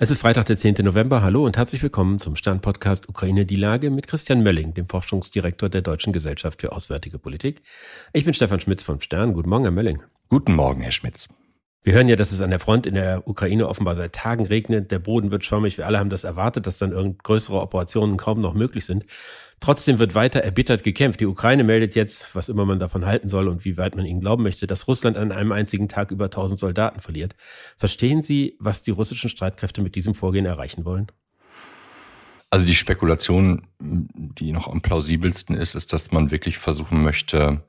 Es ist Freitag, der 10. November. Hallo und herzlich willkommen zum Stern-Podcast Ukraine die Lage mit Christian Mölling, dem Forschungsdirektor der Deutschen Gesellschaft für Auswärtige Politik. Ich bin Stefan Schmitz vom Stern. Guten Morgen, Herr Mölling. Guten Morgen, Herr Schmitz. Wir hören ja, dass es an der Front in der Ukraine offenbar seit Tagen regnet. Der Boden wird schwammig. Wir alle haben das erwartet, dass dann irgend größere Operationen kaum noch möglich sind. Trotzdem wird weiter erbittert gekämpft. Die Ukraine meldet jetzt, was immer man davon halten soll und wie weit man ihnen glauben möchte, dass Russland an einem einzigen Tag über 1000 Soldaten verliert. Verstehen Sie, was die russischen Streitkräfte mit diesem Vorgehen erreichen wollen? Also die Spekulation, die noch am plausibelsten ist, ist, dass man wirklich versuchen möchte,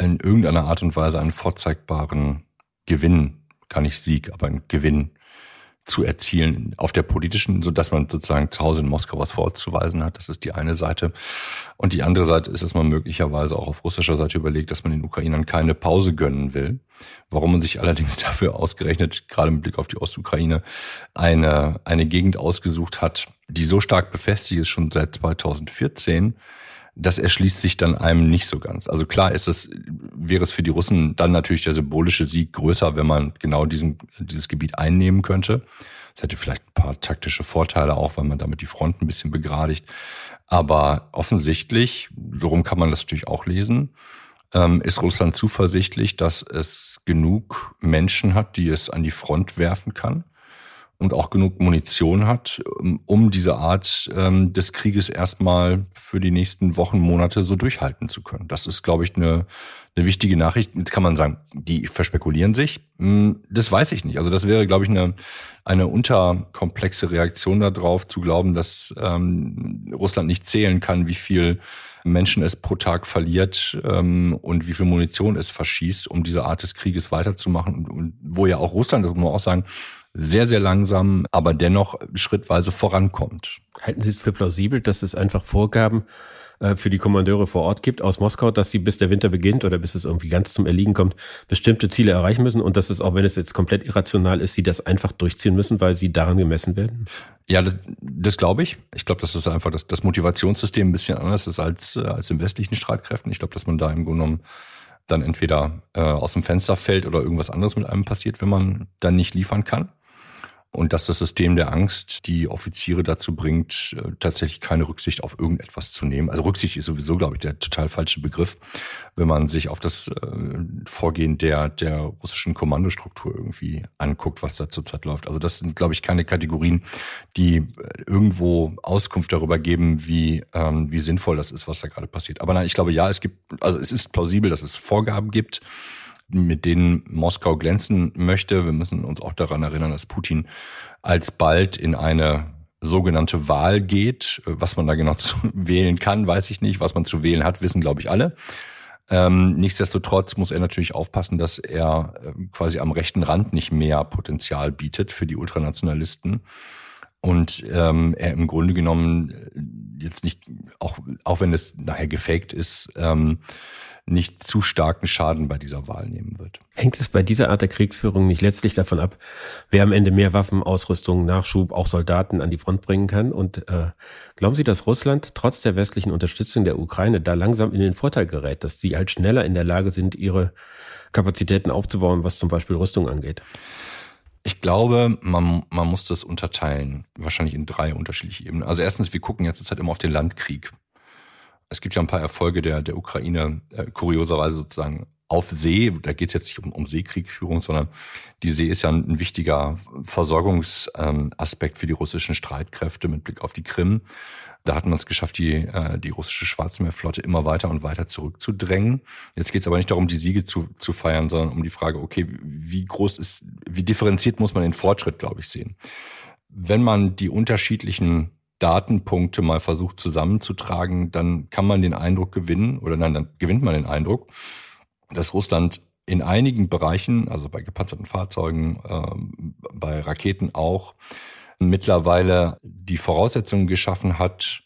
in irgendeiner Art und Weise einen vorzeigbaren Gewinn gar nicht Sieg, aber ein Gewinn zu erzielen auf der politischen, so dass man sozusagen zu Hause in Moskau was vorzuweisen hat. Das ist die eine Seite. Und die andere Seite ist, dass man möglicherweise auch auf russischer Seite überlegt, dass man den Ukrainern keine Pause gönnen will. Warum man sich allerdings dafür ausgerechnet, gerade mit Blick auf die Ostukraine, eine, eine Gegend ausgesucht hat, die so stark befestigt ist, schon seit 2014, das erschließt sich dann einem nicht so ganz. Also klar ist es, wäre es für die Russen dann natürlich der symbolische Sieg größer, wenn man genau diesen, dieses Gebiet einnehmen könnte. Es hätte vielleicht ein paar taktische Vorteile auch, weil man damit die Front ein bisschen begradigt. Aber offensichtlich, darum kann man das natürlich auch lesen, ähm, ist Russland zuversichtlich, dass es genug Menschen hat, die es an die Front werfen kann und auch genug Munition hat, ähm, um diese Art ähm, des Krieges erstmal für die nächsten Wochen, Monate so durchhalten zu können. Das ist, glaube ich, eine, eine wichtige Nachricht. Jetzt kann man sagen, die verspekulieren sich. Hm, das weiß ich nicht. Also das wäre, glaube ich, eine, eine unterkomplexe Reaktion darauf, zu glauben, dass ähm, Russland nicht zählen kann, wie viel Menschen es pro Tag verliert ähm, und wie viel Munition es verschießt, um diese Art des Krieges weiterzumachen. Und, und wo ja auch Russland, das muss man auch sagen, sehr, sehr langsam, aber dennoch schrittweise vorankommt. Halten Sie es für plausibel, dass es einfach Vorgaben äh, für die Kommandeure vor Ort gibt aus Moskau, dass sie bis der Winter beginnt oder bis es irgendwie ganz zum Erliegen kommt, bestimmte Ziele erreichen müssen und dass es, auch wenn es jetzt komplett irrational ist, sie das einfach durchziehen müssen, weil sie daran gemessen werden? Ja, das, das glaube ich. Ich glaube, dass das einfach das, das Motivationssystem ein bisschen anders ist als, äh, als in westlichen Streitkräften. Ich glaube, dass man da im Grunde genommen dann entweder äh, aus dem Fenster fällt oder irgendwas anderes mit einem passiert, wenn man dann nicht liefern kann und dass das System der Angst die Offiziere dazu bringt, äh, tatsächlich keine Rücksicht auf irgendetwas zu nehmen. Also Rücksicht ist sowieso, glaube ich, der total falsche Begriff, wenn man sich auf das äh, Vorgehen der, der russischen Kommandostruktur irgendwie anguckt, was da zurzeit läuft. Also das sind, glaube ich, keine Kategorien, die äh, irgendwo Auskunft darüber geben, wie, ähm, wie sinnvoll das ist, was da gerade passiert. Aber nein, ich glaube, ja, es gibt, also es ist plausibel, dass es Vorgaben gibt mit denen Moskau glänzen möchte. Wir müssen uns auch daran erinnern, dass Putin alsbald in eine sogenannte Wahl geht. Was man da genau wählen kann, weiß ich nicht. Was man zu wählen hat, wissen, glaube ich, alle. Ähm, nichtsdestotrotz muss er natürlich aufpassen, dass er äh, quasi am rechten Rand nicht mehr Potenzial bietet für die Ultranationalisten. Und ähm, er im Grunde genommen äh, jetzt nicht, auch, auch wenn es nachher gefaked ist, ähm, nicht zu starken Schaden bei dieser Wahl nehmen wird. Hängt es bei dieser Art der Kriegsführung nicht letztlich davon ab, wer am Ende mehr Waffen, Ausrüstung, Nachschub, auch Soldaten an die Front bringen kann? Und äh, glauben Sie, dass Russland trotz der westlichen Unterstützung der Ukraine da langsam in den Vorteil gerät, dass sie halt schneller in der Lage sind, ihre Kapazitäten aufzubauen, was zum Beispiel Rüstung angeht? Ich glaube, man, man muss das unterteilen, wahrscheinlich in drei unterschiedliche Ebenen. Also erstens, wir gucken jetzt halt immer auf den Landkrieg. Es gibt ja ein paar Erfolge der, der Ukraine, äh, kurioserweise sozusagen auf See. Da geht es jetzt nicht um, um Seekriegführung, sondern die See ist ja ein, ein wichtiger Versorgungsaspekt ähm, für die russischen Streitkräfte mit Blick auf die Krim. Da hat man es geschafft, die, äh, die russische Schwarzmeerflotte immer weiter und weiter zurückzudrängen. Jetzt geht es aber nicht darum, die Siege zu, zu feiern, sondern um die Frage, okay, wie groß ist, wie differenziert muss man den Fortschritt, glaube ich, sehen. Wenn man die unterschiedlichen Datenpunkte mal versucht zusammenzutragen, dann kann man den Eindruck gewinnen, oder nein, dann gewinnt man den Eindruck, dass Russland in einigen Bereichen, also bei gepanzerten Fahrzeugen, äh, bei Raketen auch, mittlerweile die Voraussetzungen geschaffen hat,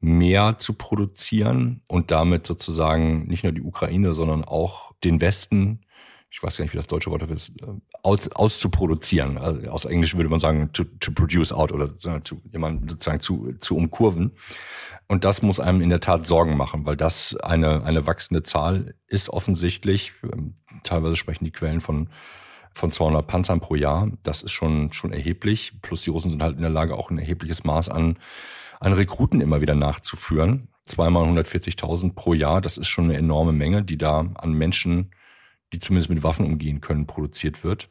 mehr zu produzieren und damit sozusagen nicht nur die Ukraine, sondern auch den Westen ich weiß gar nicht, wie das deutsche Wort dafür ist, äh, aus, auszuproduzieren. Also aus Englisch würde man sagen, to, to produce out oder zu, jemanden sozusagen zu, zu umkurven. Und das muss einem in der Tat Sorgen machen, weil das eine, eine wachsende Zahl ist offensichtlich. Ähm, teilweise sprechen die Quellen von von 200 Panzern pro Jahr. Das ist schon, schon erheblich. Plus die Russen sind halt in der Lage, auch ein erhebliches Maß an, an Rekruten immer wieder nachzuführen. Zweimal 140.000 pro Jahr, das ist schon eine enorme Menge, die da an Menschen, die zumindest mit Waffen umgehen können, produziert wird.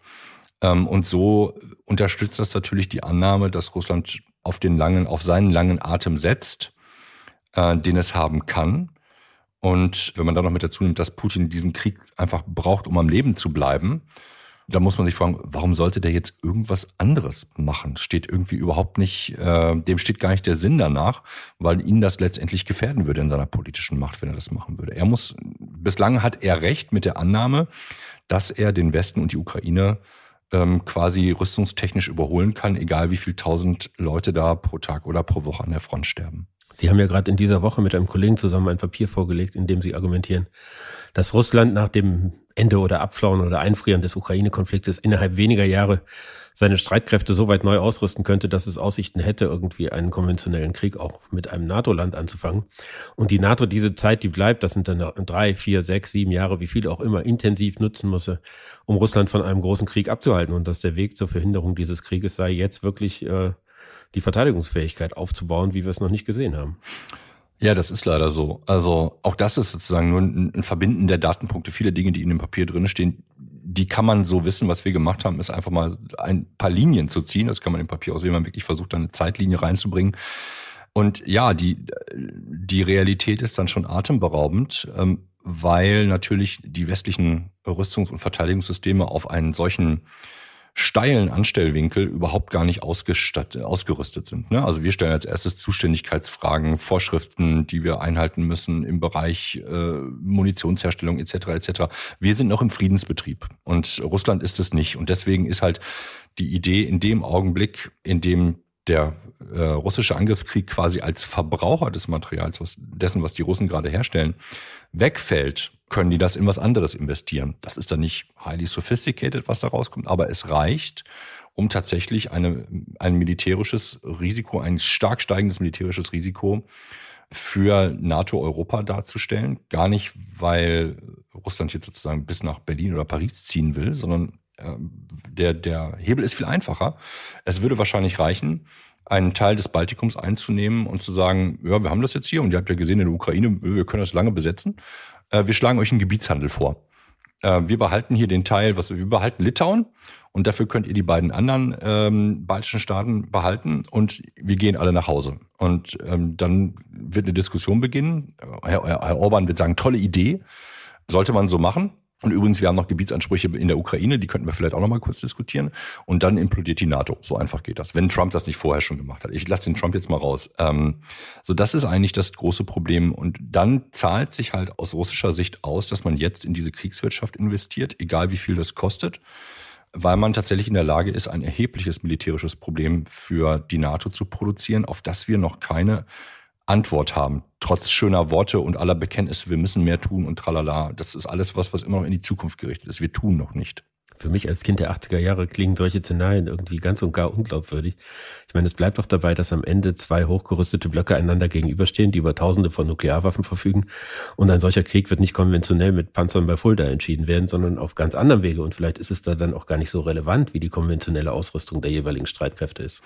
Ähm, und so unterstützt das natürlich die Annahme, dass Russland auf den langen, auf seinen langen Atem setzt, äh, den es haben kann. Und wenn man dann noch mit dazu nimmt, dass Putin diesen Krieg einfach braucht, um am Leben zu bleiben, da muss man sich fragen, warum sollte der jetzt irgendwas anderes machen? Steht irgendwie überhaupt nicht, äh, dem steht gar nicht der Sinn danach, weil ihn das letztendlich gefährden würde in seiner politischen Macht, wenn er das machen würde. Er muss, bislang hat er recht mit der Annahme, dass er den Westen und die Ukraine ähm, quasi rüstungstechnisch überholen kann, egal wie viel tausend Leute da pro Tag oder pro Woche an der Front sterben. Sie haben ja gerade in dieser Woche mit einem Kollegen zusammen ein Papier vorgelegt, in dem Sie argumentieren, dass Russland nach dem Ende oder Abflauen oder Einfrieren des Ukraine-Konfliktes innerhalb weniger Jahre seine Streitkräfte so weit neu ausrüsten könnte, dass es Aussichten hätte, irgendwie einen konventionellen Krieg auch mit einem NATO-Land anzufangen. Und die NATO diese Zeit, die bleibt, das sind dann drei, vier, sechs, sieben Jahre, wie viel auch immer, intensiv nutzen muss, um Russland von einem großen Krieg abzuhalten. Und dass der Weg zur Verhinderung dieses Krieges sei, jetzt wirklich äh, die Verteidigungsfähigkeit aufzubauen, wie wir es noch nicht gesehen haben. Ja, das ist leider so. Also auch das ist sozusagen nur ein, ein Verbinden der Datenpunkte. Viele Dinge, die in dem Papier drin stehen, die kann man so wissen. Was wir gemacht haben, ist einfach mal ein paar Linien zu ziehen. Das kann man im Papier auch sehen, wenn man wirklich versucht, eine Zeitlinie reinzubringen. Und ja, die, die Realität ist dann schon atemberaubend, ähm, weil natürlich die westlichen Rüstungs- und Verteidigungssysteme auf einen solchen steilen Anstellwinkel überhaupt gar nicht ausgerüstet sind. Ne? Also wir stellen als erstes Zuständigkeitsfragen, Vorschriften, die wir einhalten müssen im Bereich äh, Munitionsherstellung etc. etc. Wir sind noch im Friedensbetrieb und Russland ist es nicht. Und deswegen ist halt die Idee in dem Augenblick, in dem der äh, russische Angriffskrieg quasi als Verbraucher des Materials, was, dessen, was die Russen gerade herstellen, wegfällt, können die das in was anderes investieren. Das ist dann nicht highly sophisticated, was da rauskommt, aber es reicht, um tatsächlich eine, ein militärisches Risiko, ein stark steigendes militärisches Risiko für NATO-Europa darzustellen. Gar nicht, weil Russland jetzt sozusagen bis nach Berlin oder Paris ziehen will, sondern der, der Hebel ist viel einfacher. Es würde wahrscheinlich reichen, einen Teil des Baltikums einzunehmen und zu sagen, ja, wir haben das jetzt hier und ihr habt ja gesehen in der Ukraine, wir können das lange besetzen. Äh, wir schlagen euch einen Gebietshandel vor. Äh, wir behalten hier den Teil, was wir behalten Litauen und dafür könnt ihr die beiden anderen ähm, baltischen Staaten behalten und wir gehen alle nach Hause. Und ähm, dann wird eine Diskussion beginnen. Herr, Herr Orban wird sagen, tolle Idee, sollte man so machen. Und übrigens, wir haben noch Gebietsansprüche in der Ukraine, die könnten wir vielleicht auch noch mal kurz diskutieren. Und dann implodiert die NATO. So einfach geht das. Wenn Trump das nicht vorher schon gemacht hat. Ich lasse den Trump jetzt mal raus. Ähm, so, das ist eigentlich das große Problem. Und dann zahlt sich halt aus russischer Sicht aus, dass man jetzt in diese Kriegswirtschaft investiert, egal wie viel das kostet, weil man tatsächlich in der Lage ist, ein erhebliches militärisches Problem für die NATO zu produzieren, auf das wir noch keine Antwort haben. Trotz schöner Worte und aller Bekenntnisse, wir müssen mehr tun und tralala. Das ist alles was, was immer noch in die Zukunft gerichtet ist. Wir tun noch nicht. Für mich als Kind der 80er Jahre klingen solche Szenarien irgendwie ganz und gar unglaubwürdig. Ich meine, es bleibt doch dabei, dass am Ende zwei hochgerüstete Blöcke einander gegenüberstehen, die über Tausende von Nuklearwaffen verfügen. Und ein solcher Krieg wird nicht konventionell mit Panzern bei Fulda entschieden werden, sondern auf ganz anderem Wege. Und vielleicht ist es da dann auch gar nicht so relevant, wie die konventionelle Ausrüstung der jeweiligen Streitkräfte ist.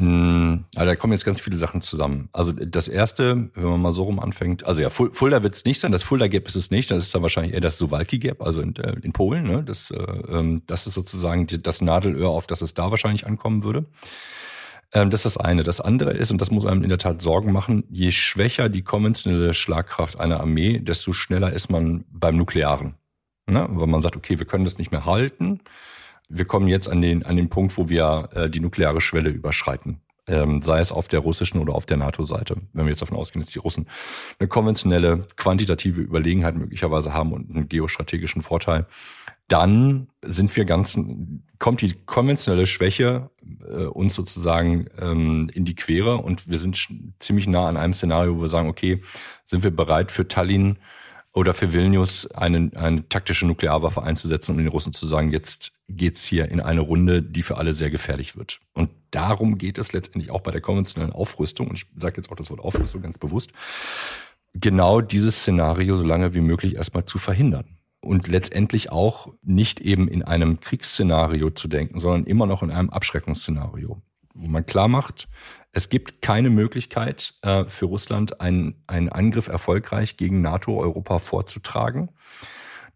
Also da kommen jetzt ganz viele Sachen zusammen. Also das erste, wenn man mal so rum anfängt, also ja, Fulda wird es nicht sein, das Fulda Gap ist es nicht, das ist dann wahrscheinlich eher das Suwalki Gap, also in, äh, in Polen. Ne? Das, äh, ähm, das ist sozusagen das Nadelöhr, auf das es da wahrscheinlich ankommen würde. Ähm, das ist das eine. Das andere ist, und das muss einem in der Tat Sorgen machen, je schwächer die konventionelle Schlagkraft einer Armee, desto schneller ist man beim Nuklearen. Ne? Weil man sagt, okay, wir können das nicht mehr halten wir kommen jetzt an den, an den Punkt, wo wir äh, die nukleare Schwelle überschreiten. Ähm, sei es auf der russischen oder auf der NATO-Seite. Wenn wir jetzt davon ausgehen, dass die Russen eine konventionelle, quantitative Überlegenheit möglicherweise haben und einen geostrategischen Vorteil, dann sind wir ganz, kommt die konventionelle Schwäche äh, uns sozusagen ähm, in die Quere und wir sind ziemlich nah an einem Szenario, wo wir sagen, okay, sind wir bereit für Tallinn oder für Vilnius eine, eine taktische Nuklearwaffe einzusetzen, um den Russen zu sagen, jetzt geht's hier in eine Runde, die für alle sehr gefährlich wird. Und darum geht es letztendlich auch bei der konventionellen Aufrüstung. Und ich sage jetzt auch das Wort Aufrüstung ganz bewusst. Genau dieses Szenario so lange wie möglich erstmal zu verhindern. und letztendlich auch nicht eben in einem Kriegsszenario zu denken, sondern immer noch in einem Abschreckungsszenario, wo man klar macht, es gibt keine Möglichkeit äh, für Russland, einen, einen Angriff erfolgreich gegen NATO, Europa vorzutragen.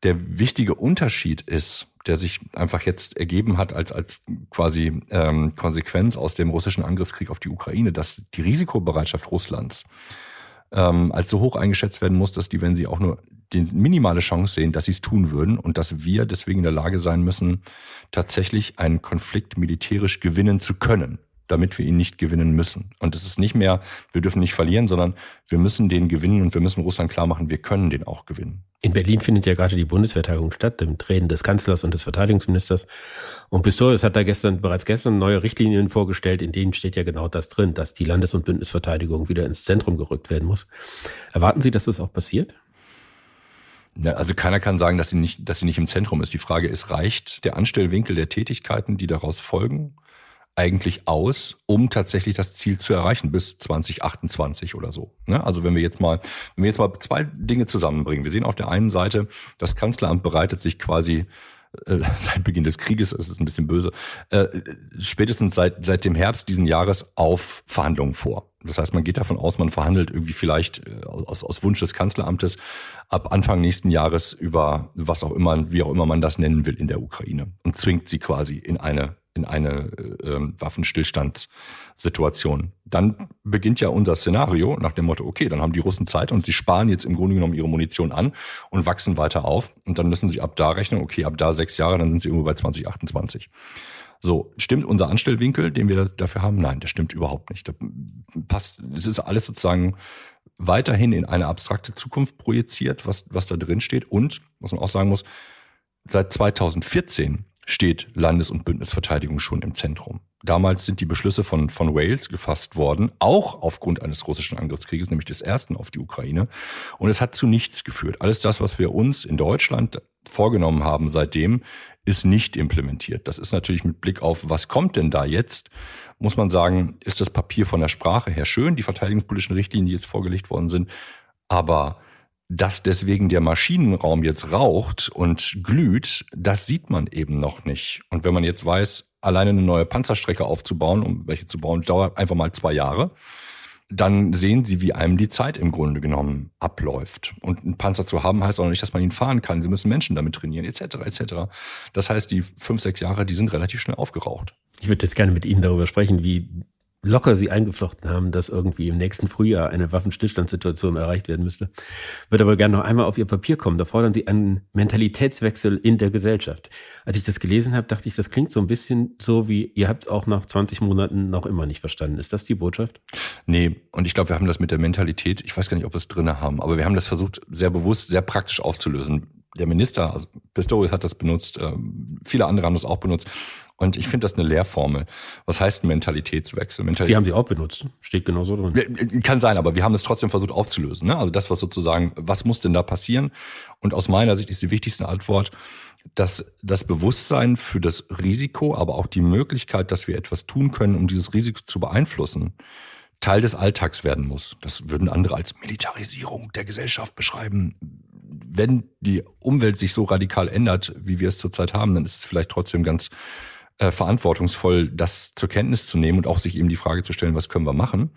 Der wichtige Unterschied ist, der sich einfach jetzt ergeben hat als, als quasi ähm, Konsequenz aus dem russischen Angriffskrieg auf die Ukraine, dass die Risikobereitschaft Russlands ähm, als so hoch eingeschätzt werden muss, dass die, wenn sie auch nur die minimale Chance sehen, dass sie es tun würden und dass wir deswegen in der Lage sein müssen, tatsächlich einen Konflikt militärisch gewinnen zu können damit wir ihn nicht gewinnen müssen. Und es ist nicht mehr, wir dürfen nicht verlieren, sondern wir müssen den gewinnen und wir müssen Russland klar machen, wir können den auch gewinnen. In Berlin findet ja gerade die Bundesverteidigung statt, dem Reden des Kanzlers und des Verteidigungsministers. Und Pistorius hat da gestern, bereits gestern neue Richtlinien vorgestellt, in denen steht ja genau das drin, dass die Landes- und Bündnisverteidigung wieder ins Zentrum gerückt werden muss. Erwarten Sie, dass das auch passiert? Also keiner kann sagen, dass sie nicht, dass sie nicht im Zentrum ist. Die Frage ist, reicht der Anstellwinkel der Tätigkeiten, die daraus folgen? Eigentlich aus, um tatsächlich das Ziel zu erreichen bis 2028 oder so. Ne? Also wenn wir jetzt mal, wenn wir jetzt mal zwei Dinge zusammenbringen. Wir sehen auf der einen Seite, das Kanzleramt bereitet sich quasi äh, seit Beginn des Krieges, es ist ein bisschen böse, äh, spätestens seit, seit dem Herbst diesen Jahres auf Verhandlungen vor. Das heißt, man geht davon aus, man verhandelt irgendwie vielleicht äh, aus, aus Wunsch des Kanzleramtes ab Anfang nächsten Jahres über was auch immer, wie auch immer man das nennen will in der Ukraine und zwingt sie quasi in eine in eine äh, Waffenstillstandssituation. Dann beginnt ja unser Szenario nach dem Motto, okay, dann haben die Russen Zeit und sie sparen jetzt im Grunde genommen ihre Munition an und wachsen weiter auf. Und dann müssen sie ab da rechnen, okay, ab da sechs Jahre, dann sind sie irgendwo bei 2028. So, stimmt unser Anstellwinkel, den wir dafür haben? Nein, der stimmt überhaupt nicht. Da passt, es ist alles sozusagen weiterhin in eine abstrakte Zukunft projiziert, was, was da drin steht. Und, was man auch sagen muss, seit 2014 steht Landes- und Bündnisverteidigung schon im Zentrum. Damals sind die Beschlüsse von, von Wales gefasst worden, auch aufgrund eines russischen Angriffskrieges, nämlich des ersten auf die Ukraine. Und es hat zu nichts geführt. Alles das, was wir uns in Deutschland vorgenommen haben seitdem, ist nicht implementiert. Das ist natürlich mit Blick auf, was kommt denn da jetzt, muss man sagen, ist das Papier von der Sprache her schön, die verteidigungspolitischen Richtlinien, die jetzt vorgelegt worden sind. Aber dass deswegen der Maschinenraum jetzt raucht und glüht, das sieht man eben noch nicht. Und wenn man jetzt weiß, alleine eine neue Panzerstrecke aufzubauen, um welche zu bauen, dauert einfach mal zwei Jahre, dann sehen sie, wie einem die Zeit im Grunde genommen abläuft. Und einen Panzer zu haben, heißt auch nicht, dass man ihn fahren kann. Sie müssen Menschen damit trainieren, etc. etc. Das heißt, die fünf, sechs Jahre, die sind relativ schnell aufgeraucht. Ich würde jetzt gerne mit Ihnen darüber sprechen, wie locker sie eingeflochten haben, dass irgendwie im nächsten Frühjahr eine Waffenstillstandssituation erreicht werden müsste. Würde aber gerne noch einmal auf Ihr Papier kommen. Da fordern Sie einen Mentalitätswechsel in der Gesellschaft. Als ich das gelesen habe, dachte ich, das klingt so ein bisschen so wie, ihr habt es auch nach 20 Monaten noch immer nicht verstanden. Ist das die Botschaft? Nee, und ich glaube, wir haben das mit der Mentalität, ich weiß gar nicht, ob wir es drinne haben, aber wir haben das versucht, sehr bewusst, sehr praktisch aufzulösen der Minister, also Pistorius hat das benutzt, äh, viele andere haben das auch benutzt. Und ich finde das eine Lehrformel. Was heißt Mentalitätswechsel? Mentalität Sie haben sie auch benutzt. Steht genau so drin. Äh, kann sein, aber wir haben es trotzdem versucht aufzulösen. Ne? Also das, was sozusagen, was muss denn da passieren? Und aus meiner Sicht ist die wichtigste Antwort, dass das Bewusstsein für das Risiko, aber auch die Möglichkeit, dass wir etwas tun können, um dieses Risiko zu beeinflussen, Teil des Alltags werden muss. Das würden andere als Militarisierung der Gesellschaft beschreiben wenn die Umwelt sich so radikal ändert, wie wir es zurzeit haben, dann ist es vielleicht trotzdem ganz äh, verantwortungsvoll, das zur Kenntnis zu nehmen und auch sich eben die Frage zu stellen, was können wir machen.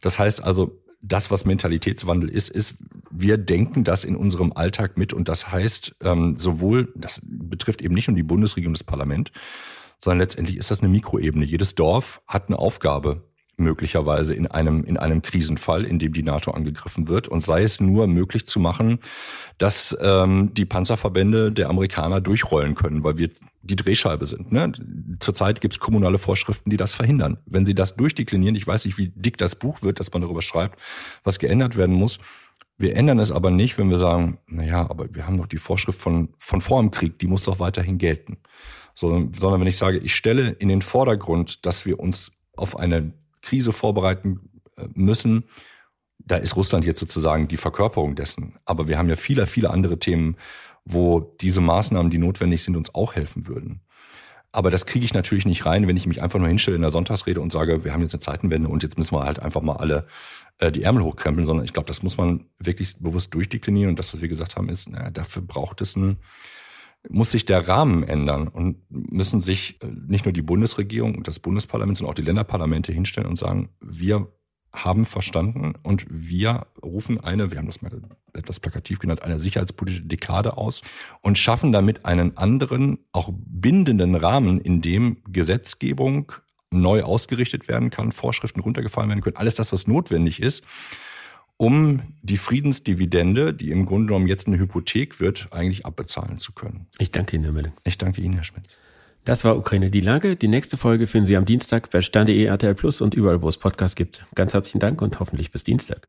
Das heißt also, das, was Mentalitätswandel ist, ist, wir denken das in unserem Alltag mit und das heißt ähm, sowohl, das betrifft eben nicht nur die Bundesregierung und das Parlament, sondern letztendlich ist das eine Mikroebene. Jedes Dorf hat eine Aufgabe möglicherweise in einem, in einem Krisenfall, in dem die NATO angegriffen wird. Und sei es nur möglich zu machen, dass ähm, die Panzerverbände der Amerikaner durchrollen können, weil wir die Drehscheibe sind. Ne? Zurzeit gibt es kommunale Vorschriften, die das verhindern. Wenn sie das durchdeklinieren, ich weiß nicht, wie dick das Buch wird, dass man darüber schreibt, was geändert werden muss. Wir ändern es aber nicht, wenn wir sagen, na ja, aber wir haben doch die Vorschrift von, von vor dem Krieg, die muss doch weiterhin gelten. So, sondern wenn ich sage, ich stelle in den Vordergrund, dass wir uns auf eine Krise vorbereiten äh, müssen. Da ist Russland jetzt sozusagen die Verkörperung dessen. Aber wir haben ja viele, viele andere Themen, wo diese Maßnahmen, die notwendig sind, uns auch helfen würden. Aber das kriege ich natürlich nicht rein, wenn ich mich einfach nur hinstelle in der Sonntagsrede und sage, wir haben jetzt eine Zeitenwende und jetzt müssen wir halt einfach mal alle äh, die Ärmel hochkrempeln, sondern ich glaube, das muss man wirklich bewusst durchdeklinieren. Und das, was wir gesagt haben, ist, naja, dafür braucht es ein, muss sich der Rahmen ändern und müssen sich äh, nicht nur die Bundesregierung und das Bundesparlament, sondern auch die Länderparlamente hinstellen und sagen, wir haben verstanden und wir rufen eine, wir haben das mal etwas plakativ genannt, eine sicherheitspolitische Dekade aus und schaffen damit einen anderen, auch bindenden Rahmen, in dem Gesetzgebung neu ausgerichtet werden kann, Vorschriften runtergefallen werden können, alles das, was notwendig ist, um die Friedensdividende, die im Grunde genommen jetzt eine Hypothek wird, eigentlich abbezahlen zu können. Ich danke Ihnen, Herr Mölling. Ich danke Ihnen, Herr Schmitz. Das war Ukraine die Lage. Die nächste Folge finden Sie am Dienstag bei stern.de, RTL Plus und überall, wo es Podcasts gibt. Ganz herzlichen Dank und hoffentlich bis Dienstag.